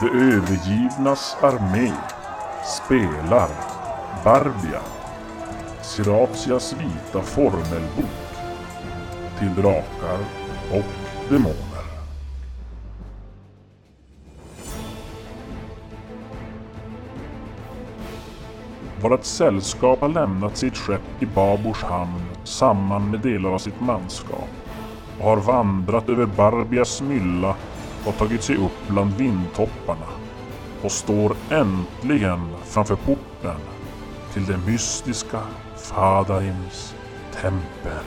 De övergivnas armé spelar Barbia, Siratias vita formelbok till drakar och demoner. Vårat sällskap har lämnat sitt skepp i Babors hamn samman med delar av sitt manskap och har vandrat över Barbias mylla och tagit sig upp bland vindtopparna och står äntligen framför porten till det mystiska Fadaims tempel.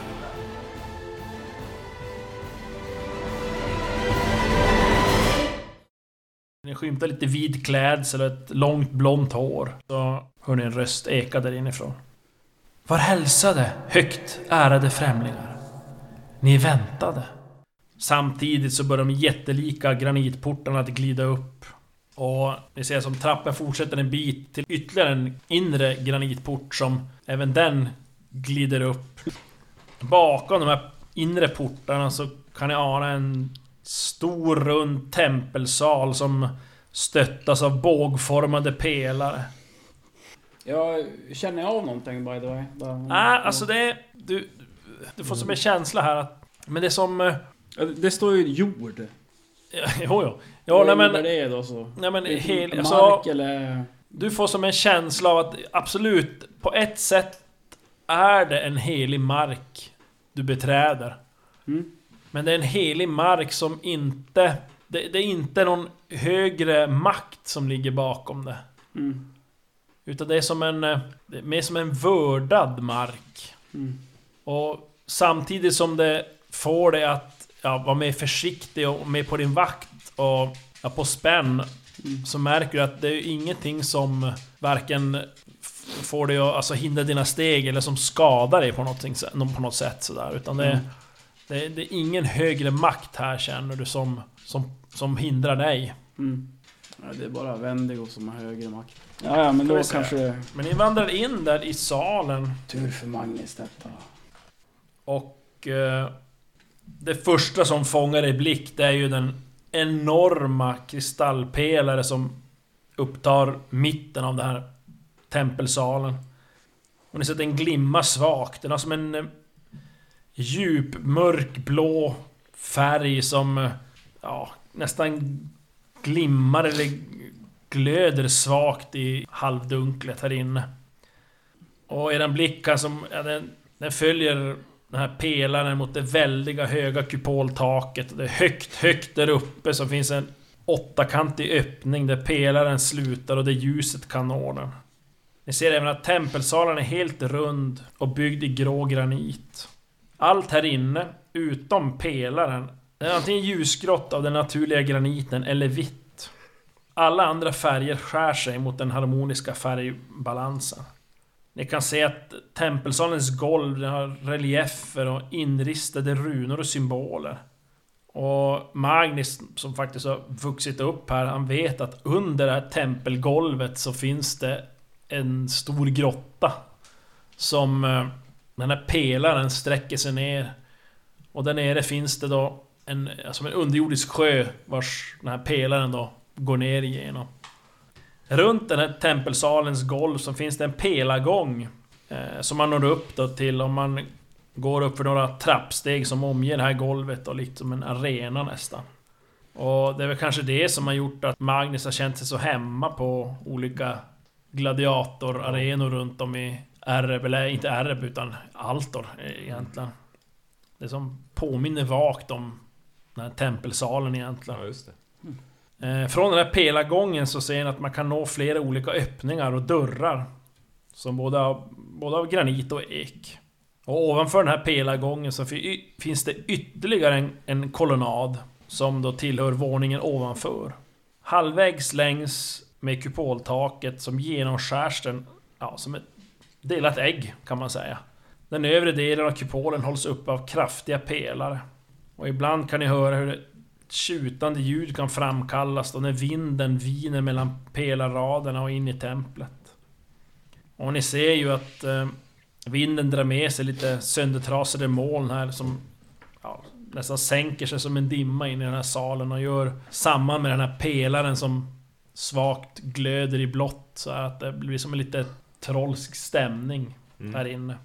Ni skymtar lite vid klädsel och ett långt blont hår. Så hör ni en röst eka där inifrån. Var hälsade, högt ärade främlingar. Ni väntade. Samtidigt så börjar de jättelika granitportarna att glida upp. Och ni ser som trappen fortsätter en bit till ytterligare en inre granitport som även den glider upp. Bakom de här inre portarna så kan ni ana en stor rund tempelsal som stöttas av bågformade pelare. Jag känner av någonting by the way? Nej, alltså det är... Du, du får som en känsla här att... Men det är som... Ja, Det står ju jord. Jo, jo. Ja, nej men... det då så? Nej men Är det hel, Mark alltså, eller? Du får som en känsla av att absolut, på ett sätt är det en helig mark du beträder. Mm. Men det är en helig mark som inte... Det, det är inte någon högre makt som ligger bakom det. Mm. Utan det är som en... det är mer som en vördad mark. Mm. Och samtidigt som det får dig att ja, vara mer försiktig och mer på din vakt och ja, på spänn Mm. Så märker du att det är ingenting som varken får dig att alltså, hindra dina steg eller som skadar dig på något, på något sätt sådär. Utan det, Mm. det, det är ingen högre makt här känner du som, som, som hindrar dig. Mm. Ja, det är bara Wendigo som har högre makt. Ja, ja men då kanske... Men ni vandrar in där i salen Tur för Magnus detta. Och eh, det första som fångar er blick det är ju den enorma kristallpelare som upptar mitten av den här tempelsalen. Och ni ser att den glimmar svagt. Den har som en eh, djup mörkblå färg som eh, ja, nästan glimmar eller glöder svagt i halvdunklet här inne. Och eran blick kan som... Ja, den, den följer den här pelaren mot det väldiga höga kupoltaket. Det är högt, högt där uppe så finns en åttakantig öppning där pelaren slutar och där ljuset kan nå den. Ni ser även att tempelsalen är helt rund och byggd i grå granit. Allt här inne, utom pelaren, är antingen ljusgrått av den naturliga graniten eller vitt. Alla andra färger skär sig mot den harmoniska färgbalansen. Ni kan se att tempelsalens golv har reliefer och inristade runor och symboler. Och Magnus, som faktiskt har vuxit upp här, han vet att under det här tempelgolvet så finns det en stor grotta. Som eh, den här pelaren sträcker sig ner. Och där nere finns det då en, alltså en underjordisk sjö vars den här pelaren då går ner igenom. Runt den här tempelsalens golv så finns det en pelargång eh, Som man når upp då till om man Går upp för några trappsteg som omger det här golvet och lite som en arena nästan. Och det är väl kanske det som har gjort att Magnus har känt sig så hemma på olika gladiatorarenor runt om i Ereb, eller inte Ereb utan Altor eh, egentligen. Det som påminner vagt om den här tempelsalen egentligen. Ja, just det. Eh, från den här pelargången så ser ni att man kan nå flera olika öppningar och dörrar. Som både av, både av granit och ek. Och ovanför den här pelargången så finns det ytterligare en, en kolonnad. Som då tillhör våningen ovanför. Halvvägs längs med kupoltaket som genomskärs den, ja, som ett delat ägg kan man säga. Den övre delen av kupolen hålls upp av kraftiga pelare. Och ibland kan ni höra hur tjutande ljud kan framkallas då när vinden viner mellan pelarraderna och in i templet. Och ni ser ju att eh, vinden drar med sig lite söndertrasade moln här som ja, nästan sänker sig som en dimma in i den här salen och gör samman med den här pelaren som svagt glöder i blått så att det blir som en lite trollsk stämning Mm. här inne.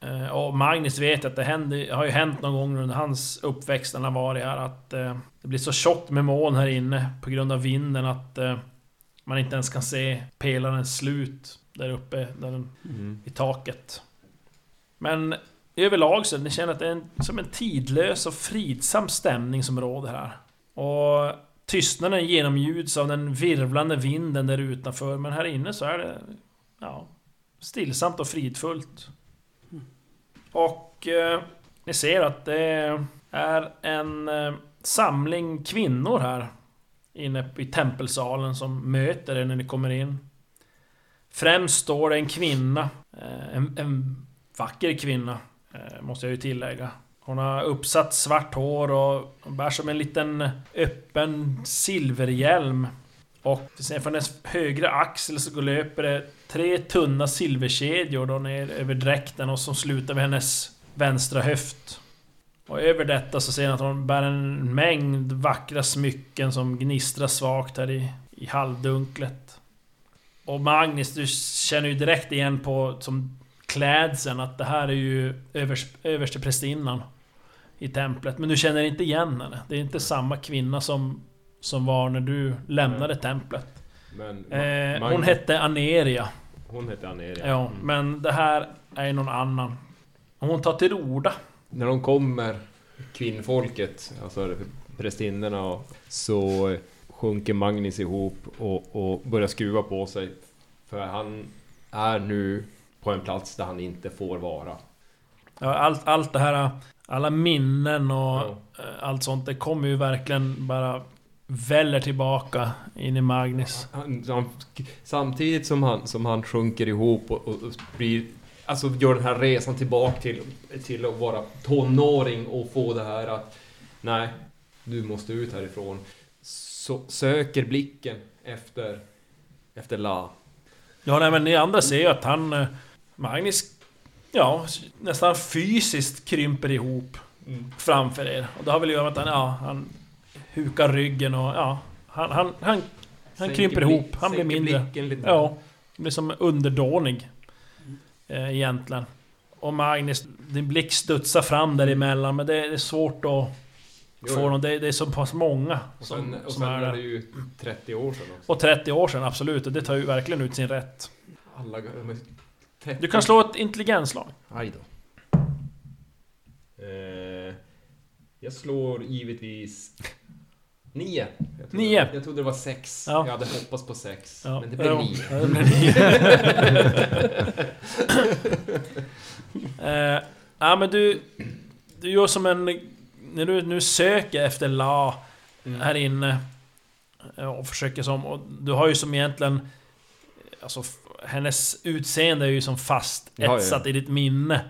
Eh, Och Magnus vet att det händer, har ju hänt någon gång under hans uppväxt när han varit här att eh, det blir så tjockt med moln här inne på grund av vinden att eh, man inte ens kan se pelarens slut där uppe där den, Mm. i taket. Men överlag så ni känner att det är en, som en tidlös och fridsam stämning som råder här. Och tystnaden genomljuds av den virvlande vinden där utanför men här inne så är det ja, stillsamt och fridfullt. Och eh, ni ser att det är en eh, samling kvinnor här inne i tempelsalen som möter er när ni kommer in. Främst står det en kvinna, eh, en, en vacker kvinna, eh, måste jag ju tillägga. Hon har uppsatt svart hår och bär som en liten öppen silverhjälm. Och sen från hennes högra axel så går löper det tre tunna silverkedjor då ner över dräkten och som slutar vid hennes vänstra höft. Och över detta så ser ni att hon bär en mängd vackra smycken som gnistrar svagt här i, i halvdunklet. Och Magnus, du känner ju direkt igen på som klädseln att det här är ju övers, översteprästinnan i templet. Men du känner inte igen henne. Det är inte samma kvinna som, som var när du lämnade templet. Men Eh, hon hette Aneria. hon hette Aneria. Ja, Mm. men det här är någon annan. Hon tar till orda. När de kommer, kvinnfolket, alltså prästinnorna, så sjunker Magnus ihop och, och börjar skruva på sig. För han är nu på en plats där han inte får vara. Ja, allt, allt det här, alla minnen och Ja. eh, allt sånt, det kommer ju verkligen bara väller tillbaka in i Magnus. Han, han, samtidigt som han, som han sjunker ihop och, och, blir, alltså gör den här resan tillbaka till, till att vara tonåring och få det här att nej, du måste ut härifrån. Så söker blicken efter, efter La. Ja, nej, men ni andra ser ju att han... eh, Magnus... Ja, nästan fysiskt krymper ihop framför er. Och det har väl att göra med att han, ja, han hukar ryggen och ja... Han, han, han, han krymper blick- ihop, han blir mindre. lite. Ja, blir som underdånig. Eh, egentligen. Och Magnus, din blick studsar fram däremellan men det är, det är svårt att Jo, få någon. Det, det är så pass många Och som, sen, och som sen är är det ju 30 år sedan också. Och 30 år sedan, absolut. Och det tar ju verkligen ut sin rätt. Alla, Du kan slå ett intelligensslag. Aj då. Eh, jag slår givetvis... Nio. Jag trodde, Nio. Jag trodde det var sex. Ja. Jag hade hoppats på sex. Ja. Men det blev Ja, nio. ja, det blev nio. eh, ja men du... Du gör som en... När du nu söker efter La Mm. här inne eh, och försöker som... Och du har ju som egentligen... Alltså hennes utseende är ju som fast etsat i ditt minne.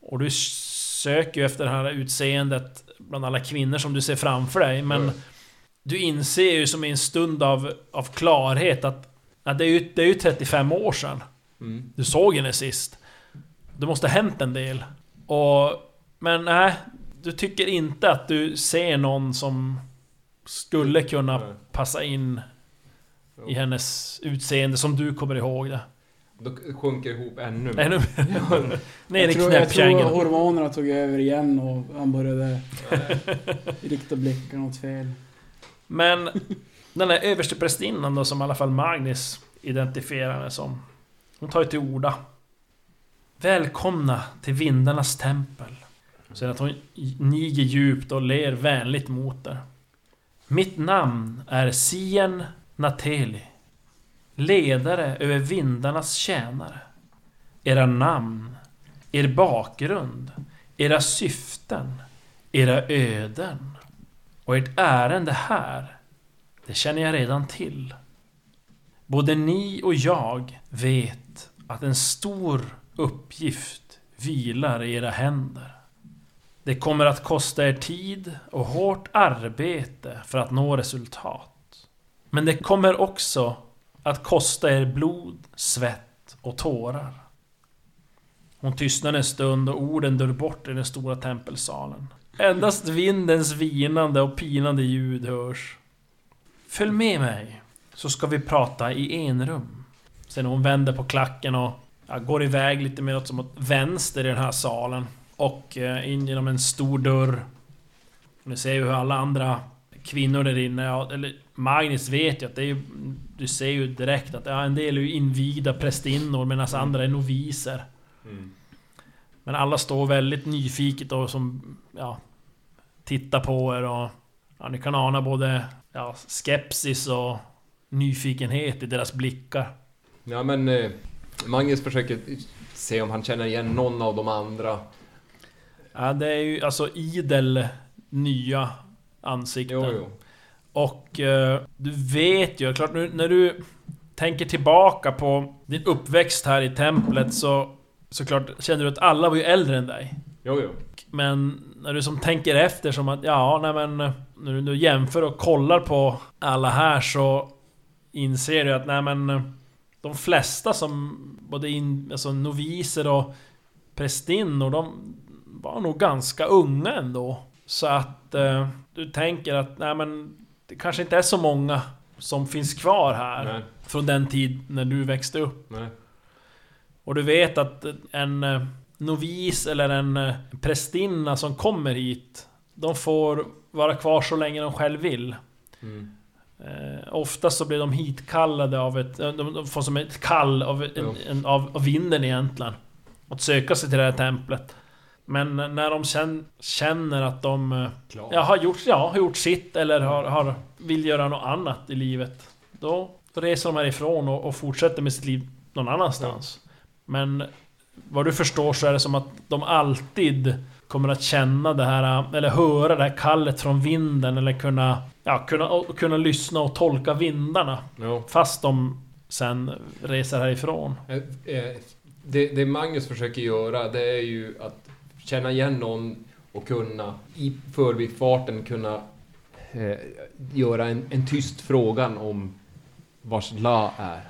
Och du söker ju efter det här utseendet bland alla kvinnor som du ser framför dig men... Ja. Du inser ju som i en stund av, av klarhet att... att det, är ju, det är ju 35 år sedan Mm. du såg henne sist. Det måste ha hänt en del. Och... Men nej, du tycker inte att du ser någon som skulle kunna Nej. passa in Ja. i hennes utseende som du kommer ihåg det. Då sjunker ihop ännu mer. Ännu ner i jag, tror, jag tror knäppkängan. hormonerna tog över igen och han började rikta blicken åt fel. Men den där översteprästinnan då som i alla fall Magnus identifierar henne som. Hon tar ju till orda. Välkomna till vindarnas tempel. Så att hon niger djupt och ler vänligt mot er. Mitt namn är Sien Nateli. Ledare över vindarnas tjänare. Era namn, er bakgrund, era syften, era öden och ert ärende här, det känner jag redan till. Både ni och jag vet att en stor uppgift vilar i era händer. Det kommer att kosta er tid och hårt arbete för att nå resultat. Men det kommer också att kosta er blod, svett och tårar. Hon tystnar en stund och orden dör bort i den stora tempelsalen. Endast vindens vinande och pinande ljud hörs. Följ med mig så ska vi prata i enrum. Sen hon vänder på klacken och ja, går iväg lite mer åt, som åt vänster i den här salen. Och eh, in genom en stor dörr. Ni ser ju hur alla andra kvinnor där inne, ja, eller Magnus vet ju att det är ju... Du ser ju direkt att ja, en del är ju invigda prästinnor medan andra är noviser. Mm. Men alla står väldigt nyfiket och som... Ja... Tittar på er och... Ja, ni kan ana både ja, skepsis och nyfikenhet i deras blickar. Ja men eh, Magnus försöker se om han känner igen någon av de andra. Ja, det är ju alltså idel nya ansikten. Jo, jo. Och eh, du vet ju, klart nu när du tänker tillbaka på din uppväxt här i templet så Såklart känner du att alla var ju äldre än dig. Jo, jo. Men när du som tänker efter som att ja, nej men eh, När du nu jämför och kollar på alla här så Inser du att nej men eh, De flesta som både in, alltså noviser och prästinnor de var nog ganska unga ändå. Så att eh, du tänker att nej men det kanske inte är så många som finns kvar här. Nej, Från den tid när du växte upp. nej. Och du vet att en eh, novis eller en eh, prästinna som kommer hit De får vara kvar så länge de själv vill. Mm. Eh, oftast så blir de hitkallade av ett... eh, De, får som ett kall av, en, en, av, av vinden egentligen. Att söka sig till det här templet. Men när de känn, känner att de Klar. ja, har, gjort, ja, har gjort sitt eller har, har, vill göra något annat i livet. Då, då reser de härifrån och, och fortsätter med sitt liv någon annanstans. Men vad du förstår så är det som att de alltid kommer att känna det här, eller höra det här kallet från vinden eller kunna, ja, kunna, kunna lyssna och tolka vindarna. Jo. Fast de sen reser härifrån. Eh, eh, Det, det Magnus försöker göra det är ju att känna igen någon och kunna i förbifarten kunna eh, göra en, en tyst frågan om vars la är.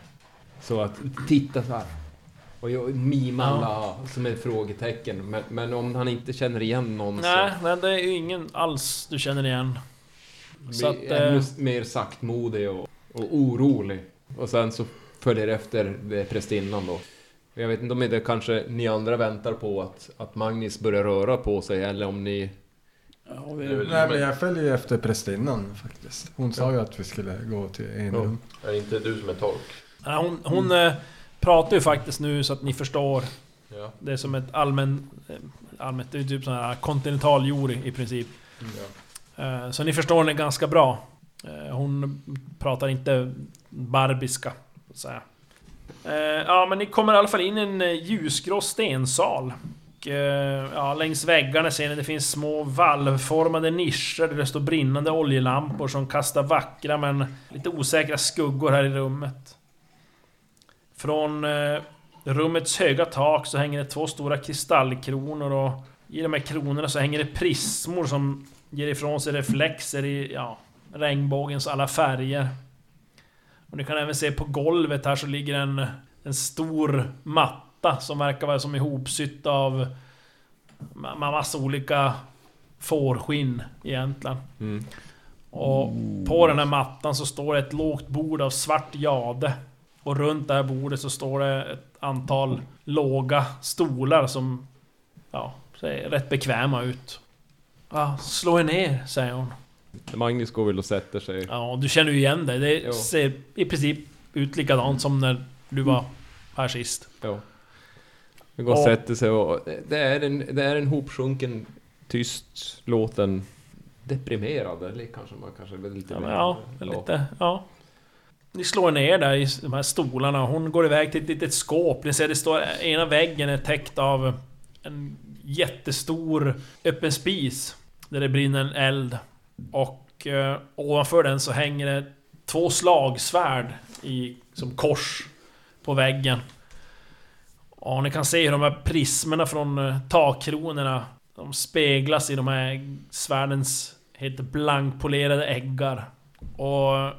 Så att titta så här. Och jag- mima Ja. la som ett frågetecken. Men, men om han inte känner igen någon Nej, nej, det är ju ingen alls du känner igen. så så att, ännu eh, mer saktmodig och, och orolig. Och sen så följer efter det prästinnan då. Jag vet inte om det kanske ni andra väntar på att, att Magnus börjar röra på sig eller om ni... Ja, vi, Nej men jag följer ju efter prästinnan faktiskt. Hon sa ju att vi skulle gå till en rum. Är det inte du som är tolk? Nej, hon hon eh, pratar ju faktiskt nu så att ni förstår. Ja. Det är som ett allmän... eh, Allmänt, det är typ sån här kontinental jord i princip. Eh, Så ni förstår henne ganska bra. Eh, Hon pratar inte barbiska, så att säga. Ja, men ni kommer i alla fall in i en ljusgrå stensal. Ja, längs väggarna ser ni det finns små valvformade nischer där det står brinnande oljelampor som kastar vackra men lite osäkra skuggor här i rummet. Från eh, rummets höga tak så hänger det två stora kristallkronor och i de här kronorna så hänger det prismor som ger ifrån sig reflexer i ja, regnbågens alla färger. Och ni kan även se på golvet här så ligger en, en stor matta som verkar vara som ihopsytt av ma- massa olika fårskinn egentligen. Mm. Och på den här mattan så står det ett lågt bord av svart jade. Och runt det här bordet så står det ett antal låga stolar som... Ja, ser rätt bekväma ut. Ja, slå er ner, säger hon. Magnus går väl och sätter sig. Ja, du känner ju igen det. Det Jo. ser i princip ut likadant som när du var här sist. Ja. Han går och Och- sätter sig och det är en, det är en hopsjunken, tyst låten deprimerad, eller kanske man kanske är lite Ja, men ja, lite... Ja. Ni slår ner där i de här stolarna. Hon går iväg till ett litet skåp. Ni ser det står... Ena väggen är täckt av en jättestor öppen spis. Där det brinner en eld. Och eh, ovanför den så hänger det två slagsvärd i, som kors på väggen. Och ni kan se hur de här prismerna från eh, takkronorna de speglas i de här svärdens helt blankpolerade äggar. Och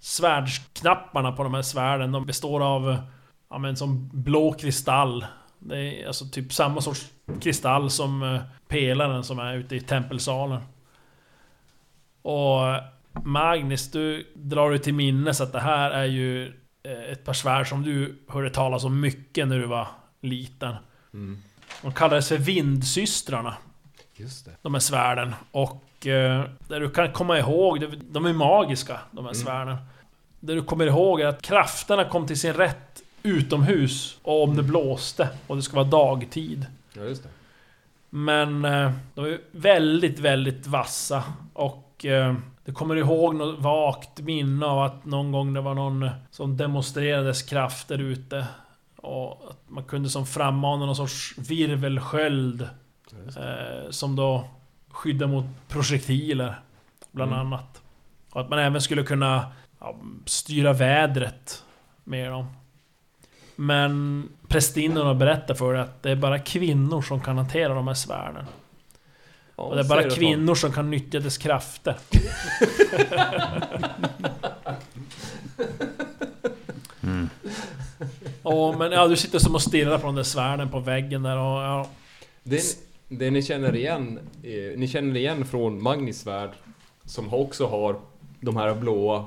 svärdsknapparna på de här svärden, de består av ja, men som blå kristall. Det är alltså typ samma sorts kristall som eh, pelaren som är ute i tempelsalen. Och Magnus, du drar du till minnes att det här är ju eh, ett par svärd som du hörde talas om mycket när du var liten. Mm. De kallades för Vindsystrarna, Just det. de här svärden. Och eh, det du kan komma ihåg, de är magiska, de här svärden. Det du kommer ihåg är att krafterna kom till sin rätt utomhus och om det blåste och det ska vara dagtid. Ja, just det. Men eh, de är väldigt, väldigt vassa. Och eh, du kommer ihåg något vagt minne av att någon gång det var någon som demonstrerades krafter ute. Och att man kunde som frammana någon sorts virvelsköld. Eh, som då skyddar mot projektiler. Bland Mm. annat. Och att man även skulle kunna ja, styra vädret med dem. Men prästinnorna berättar för dig att det är bara kvinnor som kan hantera de här svärden. Ja, Och det är bara det kvinnor som kan nyttja dess krafter. Och, men ja, du sitter som och stirrar på de där svärden på väggen där och ja, Det, det ni känner igen, eh, ni känner igen från Magnus svärd, som också har de här blåa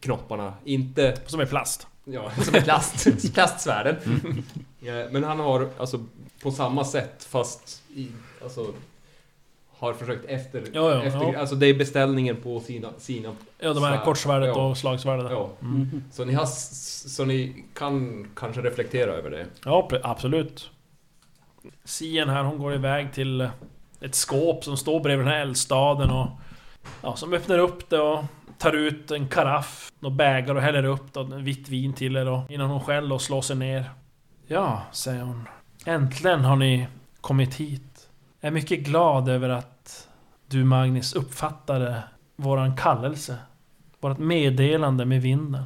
knopparna. Inte, som är plast. ja, som är plast, plastsvärden. Ja, men han har alltså på samma sätt fast i, alltså har försökt efter, Ja, ja, efter ja. alltså det är beställningen på sina, sina Ja, de här Svärd. kortsvärdet och slagsvärdet. ja. Mm. Så ni har, så ni kan kanske reflektera över det. Ja, absolut. Sien här, hon går iväg till ett skåp som står bredvid den här eldstaden och... Ja, som öppnar upp det och tar ut en karaff, och bägar och häller upp då, vitt vin till er och innan hon själv och slår sig ner. Ja, säger hon. Äntligen har ni kommit hit. Jag är mycket glad över att du Magnus uppfattade våran kallelse. Vårat meddelande med vinden.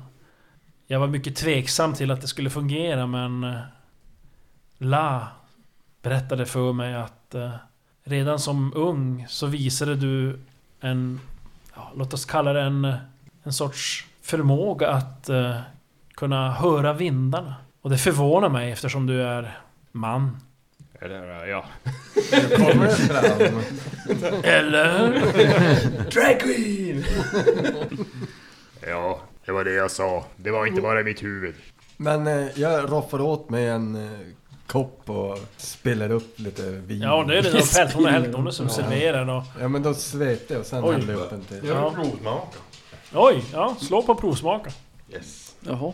Jag var mycket tveksam till att det skulle fungera men... Eh, la berättade för mig att eh, redan som ung så visade du en... Ja, låt oss kalla det en, en sorts förmåga att eh, kunna höra vindarna. Och det förvånar mig eftersom du är man. Eller ja. Nu kommer det fram. Eller? Drag Queen! Ja, det var det jag sa. Det var inte bara i mitt huvud. Men eh, jag roffar åt mig en eh, kopp och spiller upp lite vin. Ja, det är det de pält. Hon är helt hon är som Ja. serverar och... Ja men då sveper jag och sen jag upp en till. Jag Ja. vill provsmaka. Oj, ja. Slå på provsmaka. Yes. Jaha.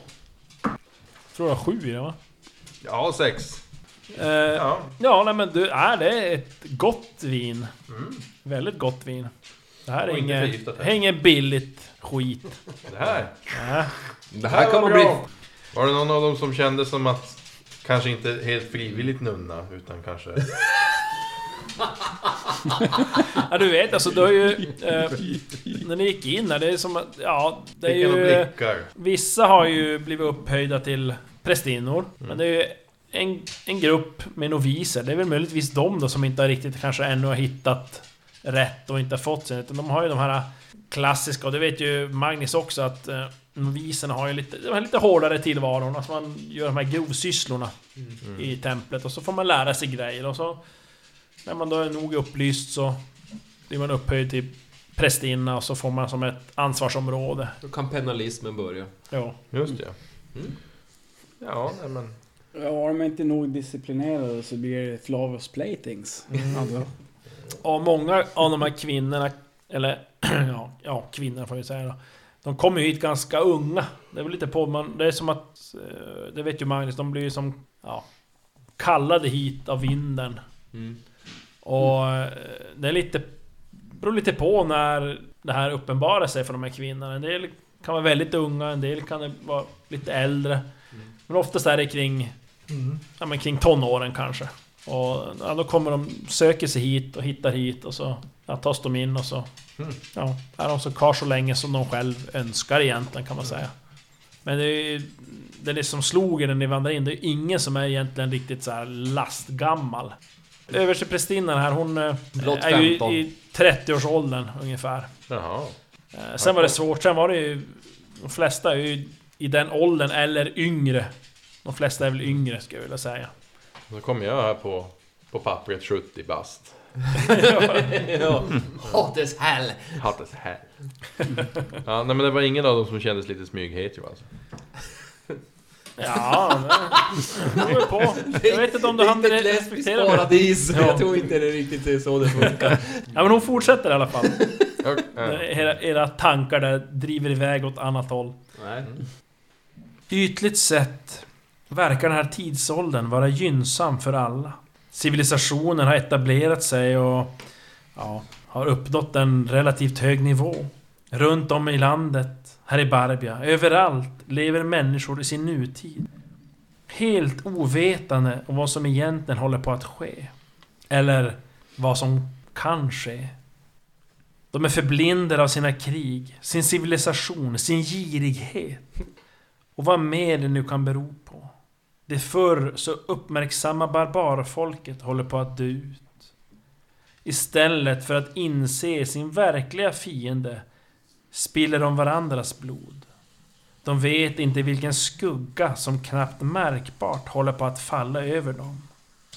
Tror jag sju i det va? Ja, sex. Eh, Ja. Ja, nej men du, är det är ett gott vin. Väldigt gott vin. Det här är inget, det här inget billigt skit. Det här. Nej. Det här kan man bli... Var det någon av dem som kände som att kanske inte helt frivilligt nunna utan kanske... Ja, du vet alltså, du har ju... Eh, när ni gick in här, det är som att... Ja, det är ju... Vissa har ju blivit upphöjda till prästinnor. Men det är ju en, en grupp med noviser. Det är väl möjligtvis de då som inte har riktigt kanske ännu har hittat rätt och inte har fått sin. Utan de har ju de här klassiska, och det vet ju Magnus också att eh, noviserna har ju lite, de har lite hårdare tillvaron. Att man gör de här grovsysslorna i templet och så får man lära sig grejer och så... När man då är nog upplyst så blir man upphöjd till prästinna och så får man som ett ansvarsområde. Då kan penalismen börja. Ja. Just det. Mm. Ja, nej men... Ja, är de inte nog disciplinerade så blir det Flavus Platings. Alltså, Och många av de här kvinnorna, eller ja, ja kvinnor får vi säga då. De kommer ju hit ganska unga. Det är väl lite på, man, det är som att, eh, det vet ju Magnus, de blir ju som, ja, kallade hit av vinden. Mm. Och eh, det är lite, beror lite på när det här uppenbarar sig för de här kvinnorna. En del kan vara väldigt unga, en del kan vara lite äldre. Men oftast är det kring, ja, men kring tonåren kanske. Och ja, då kommer de, söker sig hit och hittar hit och så ja, tas de in och så... Mm. Ja, är de så kvar så länge som de själv önskar egentligen kan man säga. Men det är ju... Det är som slog er när ni vandrade in, det är ju ingen som är egentligen riktigt så här lastgammal. Översteprästinnan här, hon eh, Blott är ju 15. i 30-årsåldern ungefär. Jaha. Eh, Sen var det svårt, sen var det ju... De flesta är ju i den åldern eller yngre. De flesta är väl yngre skulle jag vilja säga. Då kommer jag här på På pappret 70 bast. Ja. Hot as hell! Hot as hell. Ja, nej men det var ingen av dem som kändes lite smyghetjo alltså. Ja, det beror på. Jag vet inte om du hann Det är ett lesbiskt respektera det. paradis. Ja. Jag tror inte det riktigt är så det funkar. Ja men hon fortsätter i alla fall. Era, era tankar där driver iväg åt annat håll. Nej. Ytligt sett verkar den här tidsåldern vara gynnsam för alla. Civilisationen har etablerat sig och ja, har uppnått en relativt hög nivå. Runt om i landet, här i Barbia, överallt lever människor i sin nutid. Helt ovetande om vad som egentligen håller på att ske. Eller vad som kan ske. De är förblindade av sina krig, sin civilisation, sin girighet. Och vad mer det nu kan bero på. Det förr så uppmärksamma barbarfolket håller på att dö ut. Istället för att inse sin verkliga fiende spiller de varandras blod. De vet inte vilken skugga som knappt märkbart håller på att falla över dem.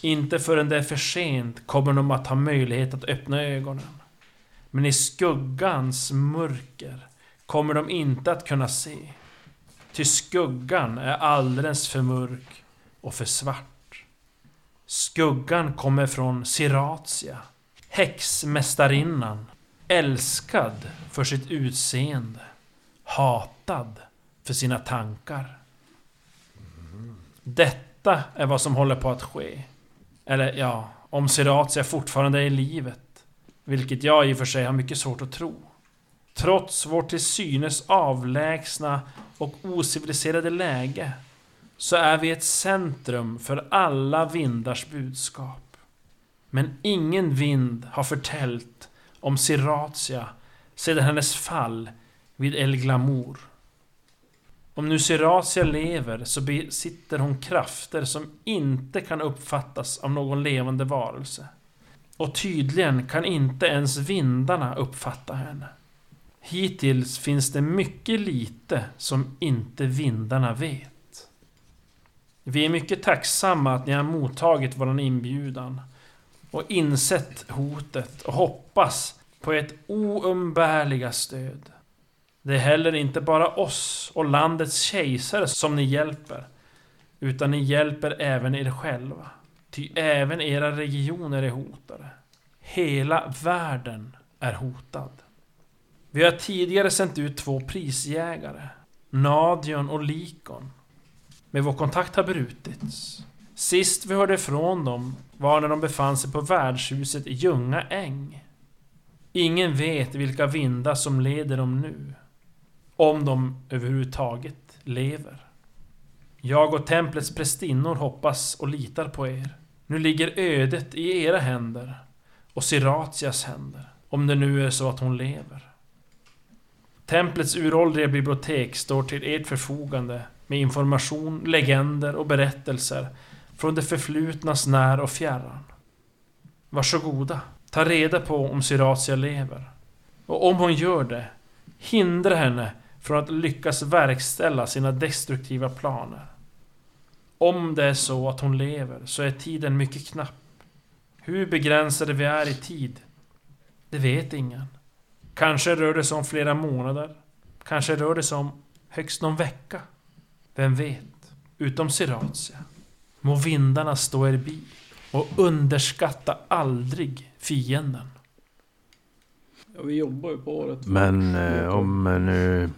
Inte förrän det är för sent kommer de att ha möjlighet att öppna ögonen. Men i skuggans mörker kommer de inte att kunna se. Ty skuggan är alldeles för mörk och för svart. Skuggan kommer från Siratia, häxmästarinnan, älskad för sitt utseende, hatad för sina tankar. Detta är vad som håller på att ske. Eller ja, om Siratia fortfarande är i livet. Vilket jag i och för sig har mycket svårt att tro. Trots vårt till synes avlägsna och ociviliserade läge så är vi ett centrum för alla vindars budskap. Men ingen vind har förtällt om Siratia sedan hennes fall vid El Glamour. Om nu Siratia lever så besitter hon krafter som inte kan uppfattas av någon levande varelse. Och tydligen kan inte ens vindarna uppfatta henne. Hittills finns det mycket lite som inte vindarna vet. Vi är mycket tacksamma att ni har mottagit våran inbjudan och insett hotet och hoppas på ert oumbärliga stöd. Det är heller inte bara oss och landets kejsare som ni hjälper, utan ni hjälper även er själva. Ty även era regioner är hotade. Hela världen är hotad. Vi har tidigare sänt ut två prisjägare, Nadion och Likon. Men vår kontakt har brutits. Sist vi hörde från dem var när de befann sig på värdshuset i Ljunga äng. Ingen vet vilka vindar som leder dem nu. Om de överhuvudtaget lever. Jag och templets prästinnor hoppas och litar på er. Nu ligger ödet i era händer och Siratias händer. Om det nu är så att hon lever. Templets uråldriga bibliotek står till ert förfogande med information, legender och berättelser från det förflutnas när och fjärran. Varsågoda, ta reda på om Syratia lever. Och om hon gör det, hindra henne från att lyckas verkställa sina destruktiva planer. Om det är så att hon lever så är tiden mycket knapp. Hur begränsade vi är i tid, det vet ingen. Kanske rör det sig om flera månader. Kanske rör det sig om högst någon vecka. Vem vet? Utom Siratia. Må vindarna stå er bi. Och underskatta aldrig fienden. Ja, vi jobbar ju på året. Men eh, om eh, nu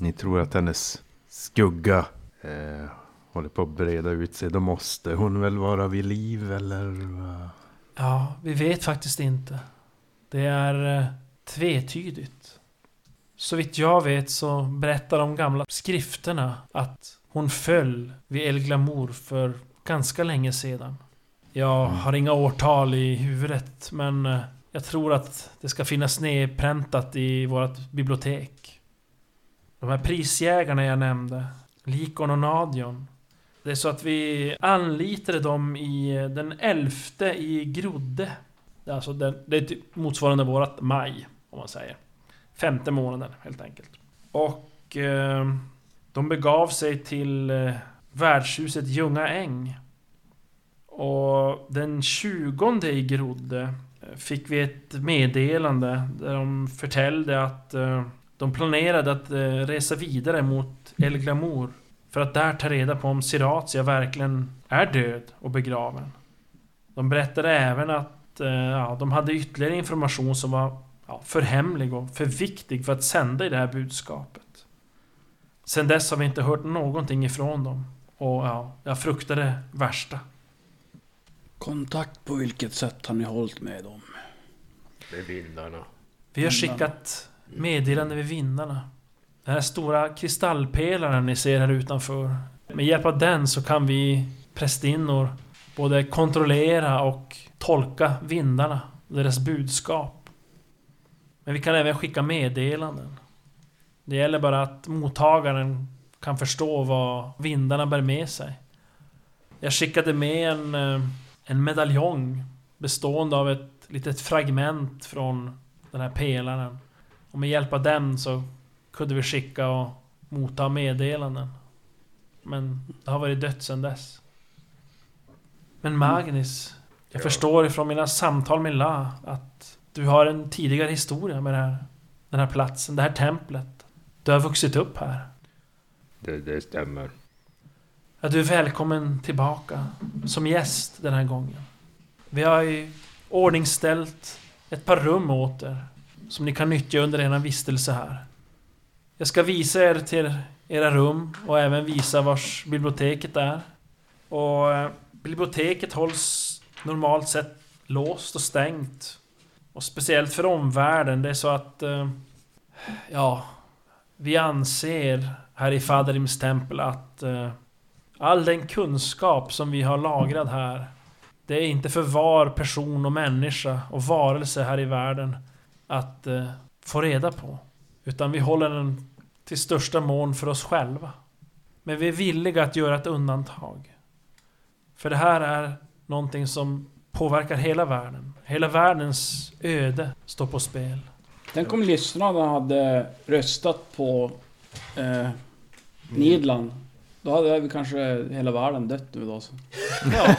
ni tror att hennes skugga eh, håller på att breda ut sig. Då måste hon väl vara vid liv eller? Ja, vi vet faktiskt inte. Det är eh, tvetydigt. Så vitt jag vet så berättar de gamla skrifterna att hon föll vid El Glamour för ganska länge sedan. Jag har inga årtal i huvudet men eh, jag tror att det ska finnas nedpräntat i vårt bibliotek. De här prisjägarna jag nämnde, Likon och Nadion. Det är så att vi anlitade dem i eh, den elfte i Grodde. Det är Alltså den, det är typ motsvarande vårat maj, om man säger. Femte månaden, helt enkelt. Och eh, de begav sig till eh, värdshuset Ljunga Äng. Och den 20 i Grodde eh, fick vi ett meddelande där de förtällde att eh, de planerade att eh, resa vidare mot El Glamour för att där ta reda på om Siratia verkligen är död och begraven. De berättade även att eh, ja, de hade ytterligare information som var ja, för hemlig och för viktig för att sända i det här budskapet. Sen dess har vi inte hört någonting ifrån dem. Och ja, jag fruktar det värsta. Kontakt på vilket sätt har ni hållit med dem? Med vindarna. Vi har skickat meddelande vid vindarna. Den här stora kristallpelaren ni ser här utanför. Med hjälp av den så kan vi prästinnor både kontrollera och tolka vindarna, deras budskap. Men vi kan även skicka meddelanden. Det gäller bara att mottagaren kan förstå vad vindarna bär med sig. Jag skickade med en, eh, en medaljong bestående av ett litet fragment från den här pelaren. Och med hjälp av den så kunde vi skicka och motta meddelanden. Men det har varit dött sedan dess. Men Magnus, jag Ja. förstår ifrån mina samtal med La att du har en tidigare historia med det här, den här platsen, det här templet. Du har vuxit upp här. Det, det stämmer. Ja, du är välkommen tillbaka som gäst den här gången. Vi har ju ordningställt ett par rum åt er som ni kan nyttja under er vistelse här. Jag ska visa er till era rum och även visa vars biblioteket är. Och eh, biblioteket hålls normalt sett låst och stängt. Och speciellt för omvärlden, det är så att... eh, Ja... Vi anser här i Faderims tempel att eh, all den kunskap som vi har lagrad här Det är inte för var person och människa och varelse här i världen att eh, få reda på. Utan vi håller den till största mån för oss själva. Men vi är villiga att göra ett undantag. För det här är någonting som påverkar hela världen. Hela världens öde står på spel. Tänk om lyssnarna hade röstat på eh, Nidland. Då hade vi kanske hela världen dött nu då. Så. Ja.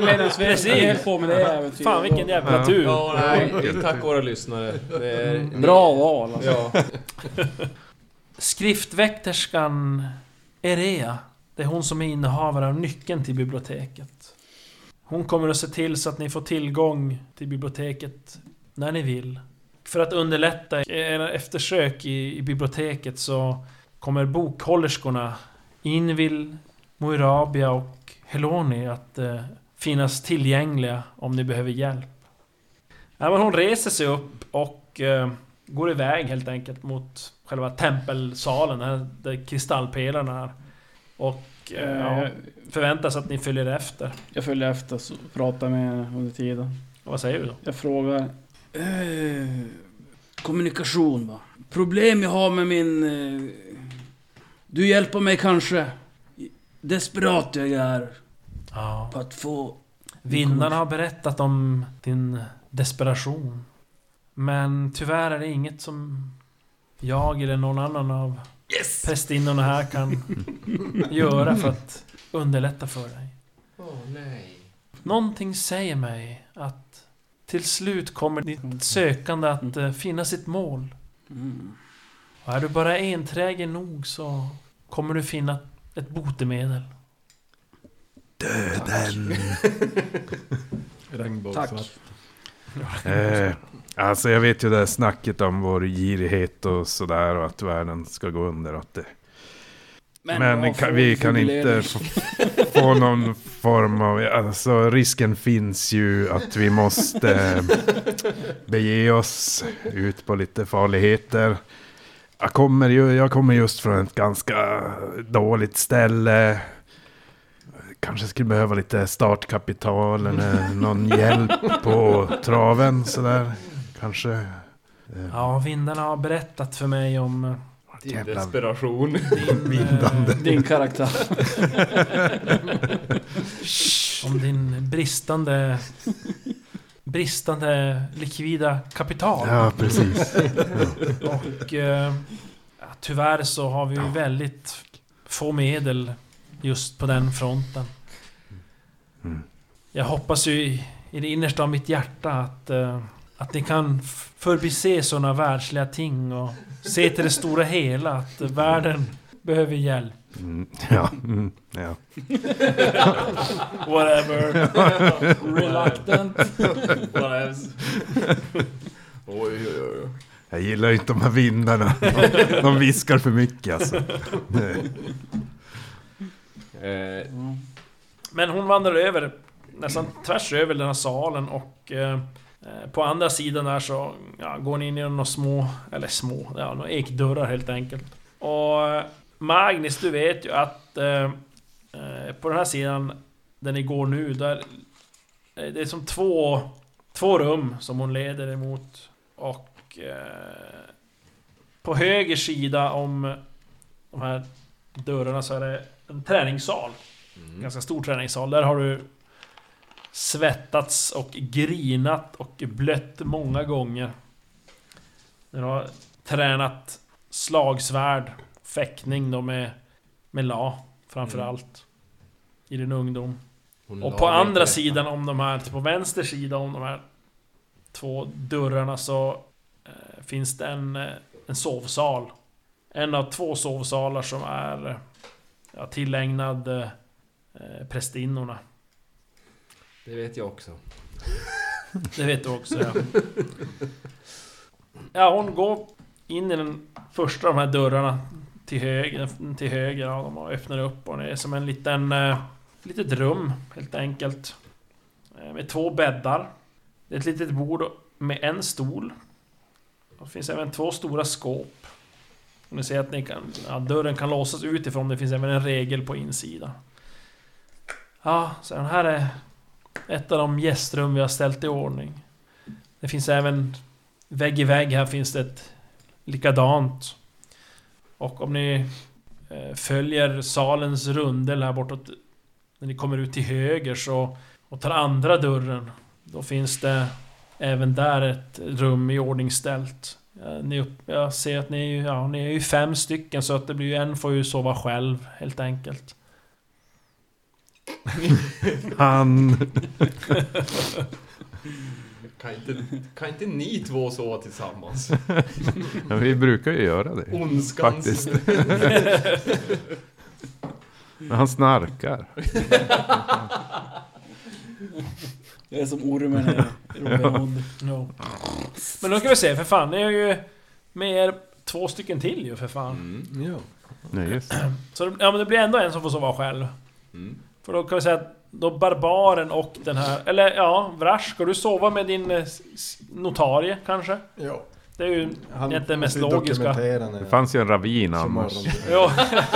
Medan vi Precis. höll på med det äventyret. Fan vilken jävla tur! Ja, nej. Tack våra lyssnare. Är, Bra val alltså. Ja. Skriftväkterskan Erea, det är hon som är innehavare av nyckeln till biblioteket. Hon kommer att se till så att ni får tillgång till biblioteket när ni vill. För att underlätta era eftersök i, i biblioteket så kommer bokhållerskorna Invil, Moirabia och Heloni att eh, finnas tillgängliga om ni behöver hjälp. Ja, men hon reser sig upp och eh, går iväg helt enkelt mot själva tempelsalen, där, där kristallpelarna är. Och eh, ja, Eh, förväntar sig att ni följer efter. Jag följer efter så pratar med henne under tiden. Och vad säger du då? Jag frågar... Eh, kommunikation va? Problem jag har med min... Eh, du hjälper mig kanske? Desperat jag är Ja. på att få... Vindarna har berättat om din desperation. Men tyvärr är det inget som jag eller någon annan av prästinnorna här kan göra för att underlätta för dig. Åh nej. Någonting säger mig att till slut kommer ditt sökande att eh, finna sitt mål. Och är du bara enträgen nog så kommer du finna ett botemedel. Döden. Regnbågssvart. Eh, alltså jag vet ju det här snacket om vår girighet och sådär och att världen ska gå under. Att det, men vad kan, får vi kan inte få, få någon form av... Alltså risken finns ju att vi måste bege oss ut på lite farligheter. Jag kommer, ju, jag kommer just från ett ganska dåligt ställe. Kanske skulle behöva lite startkapital eller någon hjälp på traven sådär. Kanske. Eh, Ja, vindarna har berättat för mig om eh, Din Jävla- desperation. din... eh, Din karaktär. om din bristande... Bristande likvida kapital. Ja, precis. Och... Eh, ja, tyvärr så har vi ju väldigt få medel just på den fronten. Mm. Jag hoppas ju i, i det innersta av mitt hjärta att... eh, att ni kan förbise sådana världsliga ting och se till det stora hela. Att världen behöver hjälp. Mm, ja, mm, ja. Whatever. Reluctant. Oj, oj, oj. Jag gillar inte de här vindarna. De viskar för mycket alltså. Eh, Men hon vandrar över nästan tvärs över den här salen och eh, på andra sidan där så ja, går ni in i några små, eller små, ja, några ekdörrar helt enkelt. Och eh, Magnus, du vet ju att eh, eh, på den här sidan där ni går nu, där eh, det är som två, två rum som hon leder emot. Och eh, på höger sida om de här dörrarna så är det en träningssal. Ganska stor träningssal. Där har du svettats och grinat och blött många gånger. Du har tränat slagsvärd, fäktning då med, med la framförallt. I din ungdom. hon Och på andra till sidan om de här, på vänster sida om de här två dörrarna så eh, finns det en, eh, en sovsal. En av två sovsalar som är ja, tillägnad eh, prästinnorna. Det vet jag också. Det vet du också ja. Ja, hon går in i den första av de här dörrarna till höger, till höger ja, de öppnar upp och det är som en liten... Eh, litet rum helt enkelt. Eh, med två bäddar. Det är ett litet bord med en stol. Och det finns även två stora skåp. Och ni ser att ni kan, ja, dörren kan låsas utifrån, det finns även en regel på insidan. Ja, så den här är ett av de gästrum vi har ställt i ordning. Det finns även vägg i vägg här finns det ett likadant. Och om ni eh, följer salens rundel här bortåt när ni kommer ut till höger så och tar andra dörren då finns det även där ett rum i ordning ställt. ni upp, jag ser att ni, är ja, ni är ju fem stycken så att det blir ju en får ju sova själv helt enkelt. Han... Kan inte, kan inte ni två sova tillsammans? Ja, vi brukar ju göra det. Ondskans... Faktiskt. Men han snarkar. Det är som ormen i Robin Hood. No. Men då ska vi se, för fan, ni är ju med er två stycken till ju för fan. Mm. Ja. Nej, just det. Så det, ja, men det blir ändå en som får sova själv. Mm. För då kan vi säga att då barbaren och den här... Eller ja, Vrash, ska du sova med din eh, notarie kanske? ja. Det är ju Han inte det mest logiska. Det fanns ju en ravin annars. Ja,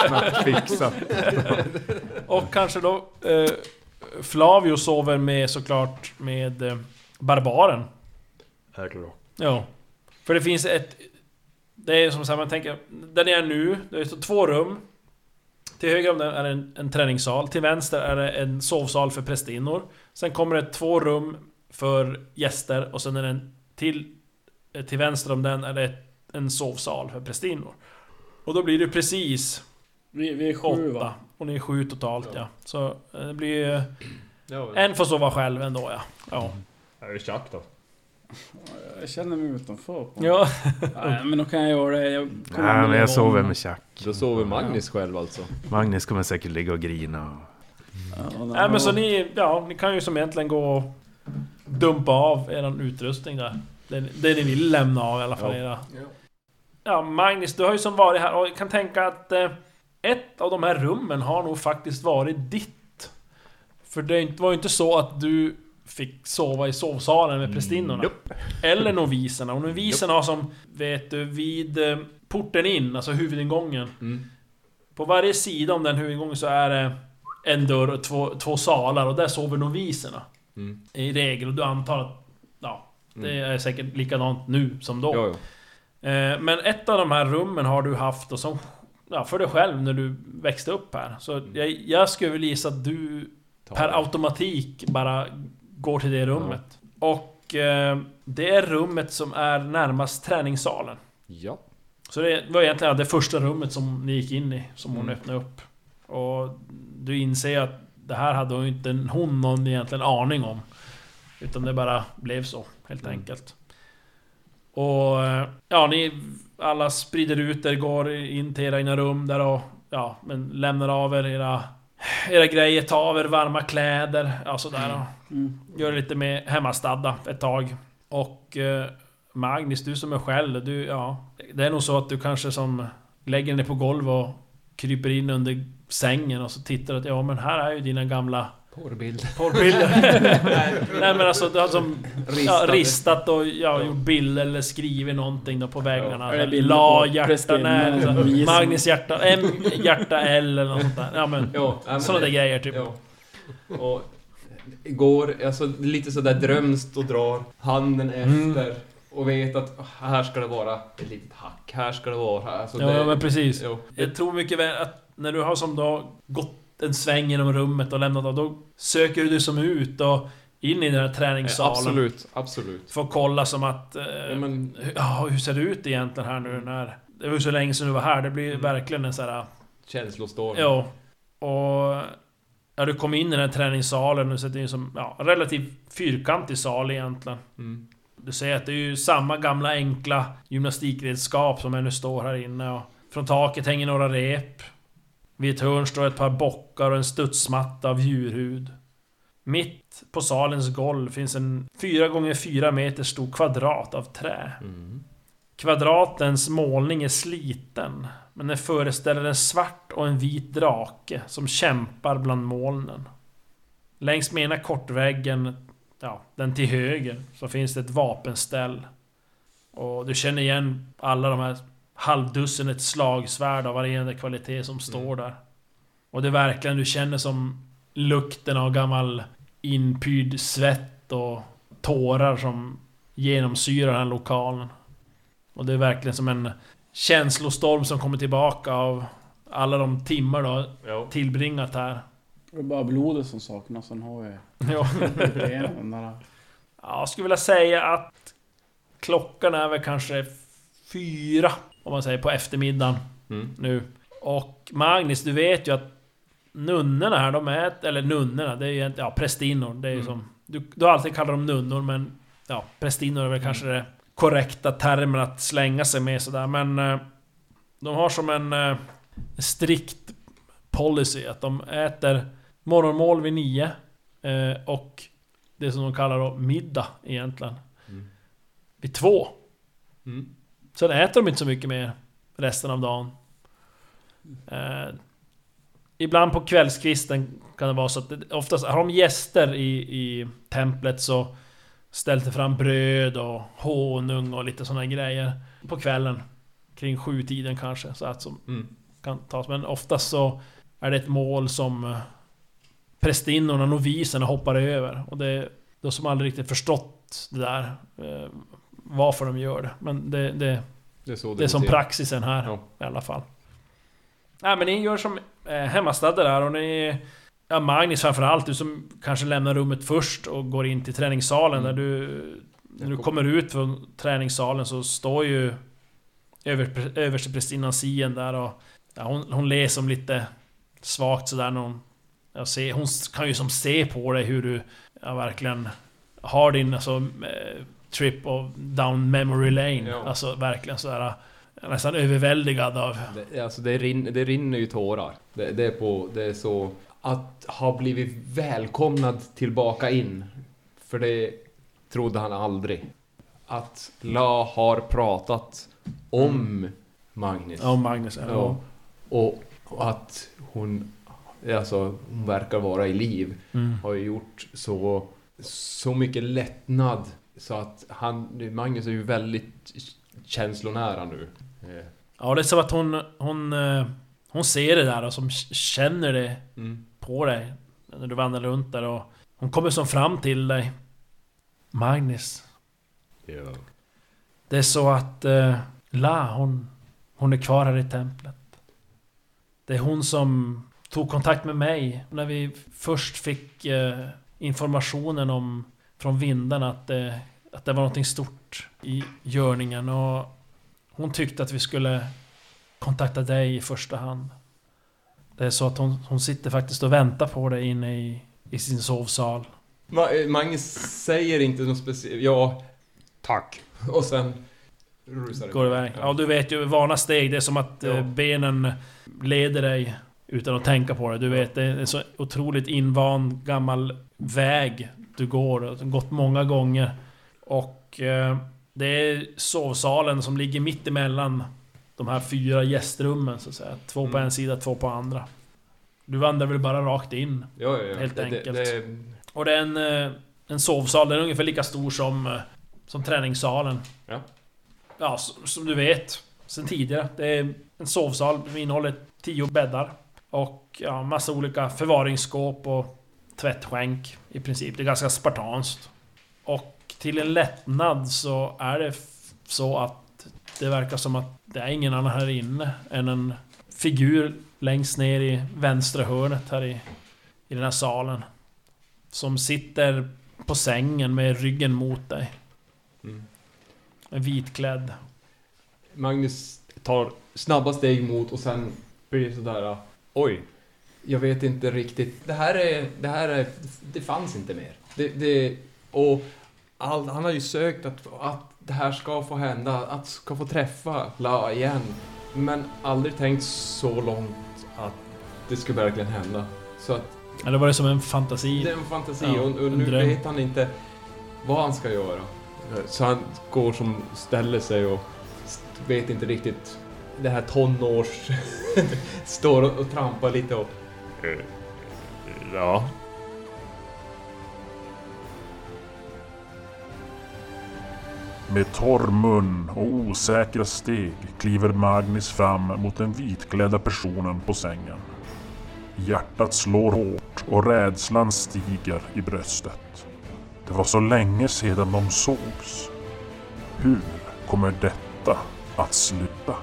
Snabbt fixat. och kanske då... Eh, Flavio sover med såklart med eh, barbaren. Herre. Ja. För det finns ett... Det är som så här, man tänker... Där ni är nu, det är så två rum. Till höger om den är det en, en träningssal. Till vänster är det en sovsal för prästinnor. Sen kommer det två rum för gäster och sen är det en till... eh, Till vänster om den är det en sovsal för prästinnor. Och då blir det precis Vi, vi är sju åtta. va? Och ni är sju totalt ja. Så eh, det blir... eh, Ja, En får sova själv ändå ja. Ja. Är det tjack då? Jag känner mig utanför. På. ja. Nej, men då kan jag göra det. Jag Nej, men jag sover med Chuck. Då sover Magnus själv alltså. Magnus kommer säkert ligga och grina. Och... Ja, Nej men så ni, ja, ni kan ju som egentligen gå och dumpa av eran utrustning där. Det, det ni vill lämna av i alla fall. Ja. Era. Ja, Magnus, du har ju som varit här och jag kan tänka att eh, ett av de här rummen har nog faktiskt varit ditt. För det var ju inte så att du fick sova i sovsalen med prästinnorna. Eller noviserna. Och noviserna har som, vet du, vid eh, porten in, alltså huvudingången. Mm. På varje sida om den huvudingången så är det en dörr och två, två salar och där sover noviserna. Mm. I regel, och du antar att... Ja, det är säkert likadant nu som då. Ja, ja. Eh, Men ett av de här rummen har du haft och som... Ja, för dig själv när du växte upp här. Så jag, jag skulle väl gissa att du per automatik bara går till det rummet. Och eh, det är rummet som är närmast träningssalen. Ja. Så det var egentligen det första rummet som ni gick in i, som hon Mm. öppnade upp. Och du inser att det här hade hon inte hon någon egentligen aning om. Utan det bara blev så, helt enkelt. Och eh, ja, ni alla sprider ut er, går in till era egna rum där och ja, men lämnar av er era, era grejer, tar av er varma kläder, ja sådär. Och Mm. gör lite mer hemmastadda ett tag. Och eh, Magnus, du som är själv, du, ja... Det är nog så att du kanske som lägger dig på golvet och kryper in under sängen och så tittar att ja men här är ju dina gamla Porrbild. porrbilder. Nej men alltså du har som ja, Ristade. ristat och ja, gjort bilder eller skrivit någonting då på väggarna. Eller bilder La visar. Magnus hjärta M hjärta L eller något sånt där. Ja men Ja, ja, men sådana där det- grejer typ. Ja. Och går, alltså lite sådär drömskt och drar handen Mm. efter. Och vet att "Ah, här ska det vara ett litet hack, här ska det vara... Alltså Ja det, men precis. Jo. Jag tror mycket väl att när du har som då gått en sväng genom rummet och lämnat av, då söker du som ut och in i den här träningssalen. Absolut, absolut. För att kolla som att... Eh, Ja, men, ja, hur ser det ut egentligen här nu när... Det var ju så länge sedan du var här, det blir Mm. verkligen en sån här... känslostorm. Ja. Och... Ja, du kom in i den här träningssalen och är ju som... Ja, relativt fyrkantig sal egentligen. Mm. Du ser att det är ju samma gamla enkla gymnastikredskap som ännu står här inne och från taket hänger några rep. Vid ett hörn står ett par bockar och en studsmatta av djurhud. Mitt på salens golv finns en 4 gånger 4 meter stor kvadrat av trä. Mm. Kvadratens målning är sliten, men den föreställer en svart och en vit drake som kämpar bland molnen. Längs med ena kortväggen, ja, den till höger, så finns det ett vapenställ. Och du känner igen alla de här halvdussinet slagsvärd av varierande kvalitet som står där. Och det är verkligen, du känner som lukten av gammal inpyrd svett och tårar som genomsyrar den här lokalen. Och det är verkligen som en känslostorm som kommer tillbaka av alla de timmar du har tillbringat här. Det är bara blodet som saknas, sen har vi Ja. där... Ja, jag skulle vilja säga att klockan är väl kanske fyra, om man säger, på eftermiddagen Mm. nu. Och Magnus, du vet ju att nunnorna här, de är... Eller nunnorna, det är ju egentligen... Ja, prästinnor. Det är ju Mm. som... Du, du har alltid kallat dem nunnor, men... Ja, prästinnor är väl kanske det korrekta termen att slänga sig med sådär, men... eh, De har som en eh, strikt policy att de äter morgonmål vid nio. eh, Och det som de kallar då middag egentligen. Mm. Vid två. Mm. Sen äter de inte så mycket mer resten av dagen. Eh, ibland på kvällskvisten kan det vara så att det, oftast har de gäster i, i templet så ställs det fram bröd och honung och lite sådana grejer på kvällen. Kring sju tiden kanske, så att som Mm. kan tas. Men oftast så är det ett mål som eh, prästinnorna, noviserna hoppar över. Och det är de som aldrig riktigt förstått det där. Eh, varför de gör det. Men det, det, Det är så det är som praxisen här Ja. i alla fall. Nej men ni gör som eh, hemmastadda där och ni... Ja Magnus framförallt, du som kanske lämnar rummet först och går in till träningssalen Mm. där du... När du kom- kommer ut från träningssalen så står ju över, översteprästinnan Sien där och... Ja, hon, hon ler som lite svagt sådär när hon... Jag ser, hon kan ju som se på dig hur du ja, verkligen har din alltså, eh, trip of down memory lane. Ja. Alltså verkligen sådär nästan överväldigad av... Det, alltså det, rinner, det rinner ju tårar. Det, det, är på, det är så... Att ha blivit välkomnad tillbaka in. För det trodde han aldrig. Att La har pratat om Magnus. Ja, Magnus. Ja. Ja. Och, att hon... Alltså, hon verkar vara i liv. Mm. Har ju gjort så... Så mycket lättnad. Så att han... Magnus är ju väldigt känslonära nu. Ja, det är som att hon... Hon, eh, hon ser det där och som känner det Mm. På dig. När du vandrar runt där och... Hon kommer som fram till dig. Magnus. Ja. Det är så att eh, La, hon, hon är kvar här i templet. Det är hon som tog kontakt med mig när vi först fick eh, informationen om från vindarna att det, att det var någonting stort i görningen och hon tyckte att vi skulle kontakta dig i första hand. Det är så att hon, hon sitter faktiskt och väntar på dig inne i, i sin sovsal. Ma- eh, Magnus säger inte något speciellt. Ja, Tack. och sen rusar det Går iväg. Ja, du vet ju, vana steg. Det är som att Ja. eh, benen leder dig utan att tänka på det. Du vet, det är en så otroligt invand gammal väg du går. Du har gått många gånger. Och eh, det är sovsalen som ligger mitt emellan de här fyra gästrummen så att säga. Två på Mm. en sida, två på andra. Du vandrar väl bara rakt in. Ja, ja, ja. Helt det, enkelt. Det, det, Och det är en, eh, en sovsal, den är ungefär lika stor som, eh, som träningssalen. Ja. Ja, som du vet sen tidigare. Det är en sovsal som innehåller tio bäddar. Och ja, massa olika förvaringsskåp och tvättskänk i princip. Det är ganska spartanskt. Och till en lättnad så är det så att det verkar som att det är ingen annan här inne än en figur längst ner i vänstra hörnet här i, i den här salen. Som sitter på sängen med ryggen mot dig. Mm. En vitklädd. Magnus tar snabba steg mot och sen blir det sådär... Oj, jag vet inte riktigt. Det här är... Det här är... Det fanns inte mer. Det... det och all, han har ju sökt att, att det här ska få hända, att ska få träffa La igen. Men aldrig tänkt så långt att det skulle verkligen hända. Så att Eller var det som en fantasi? det är en fantasi Ja, och, och en nu dröm. vet han inte vad han ska göra. Så han går som ställer sig och vet inte riktigt. Det här tonårs... står och, och trampar lite och... Ja. Med torr mun och osäkra steg kliver Magnus fram mot den vitklädda personen på sängen. Hjärtat slår hårt och rädslan stiger i bröstet. Det var så länge sedan de sågs. Hur kommer detta att sluta?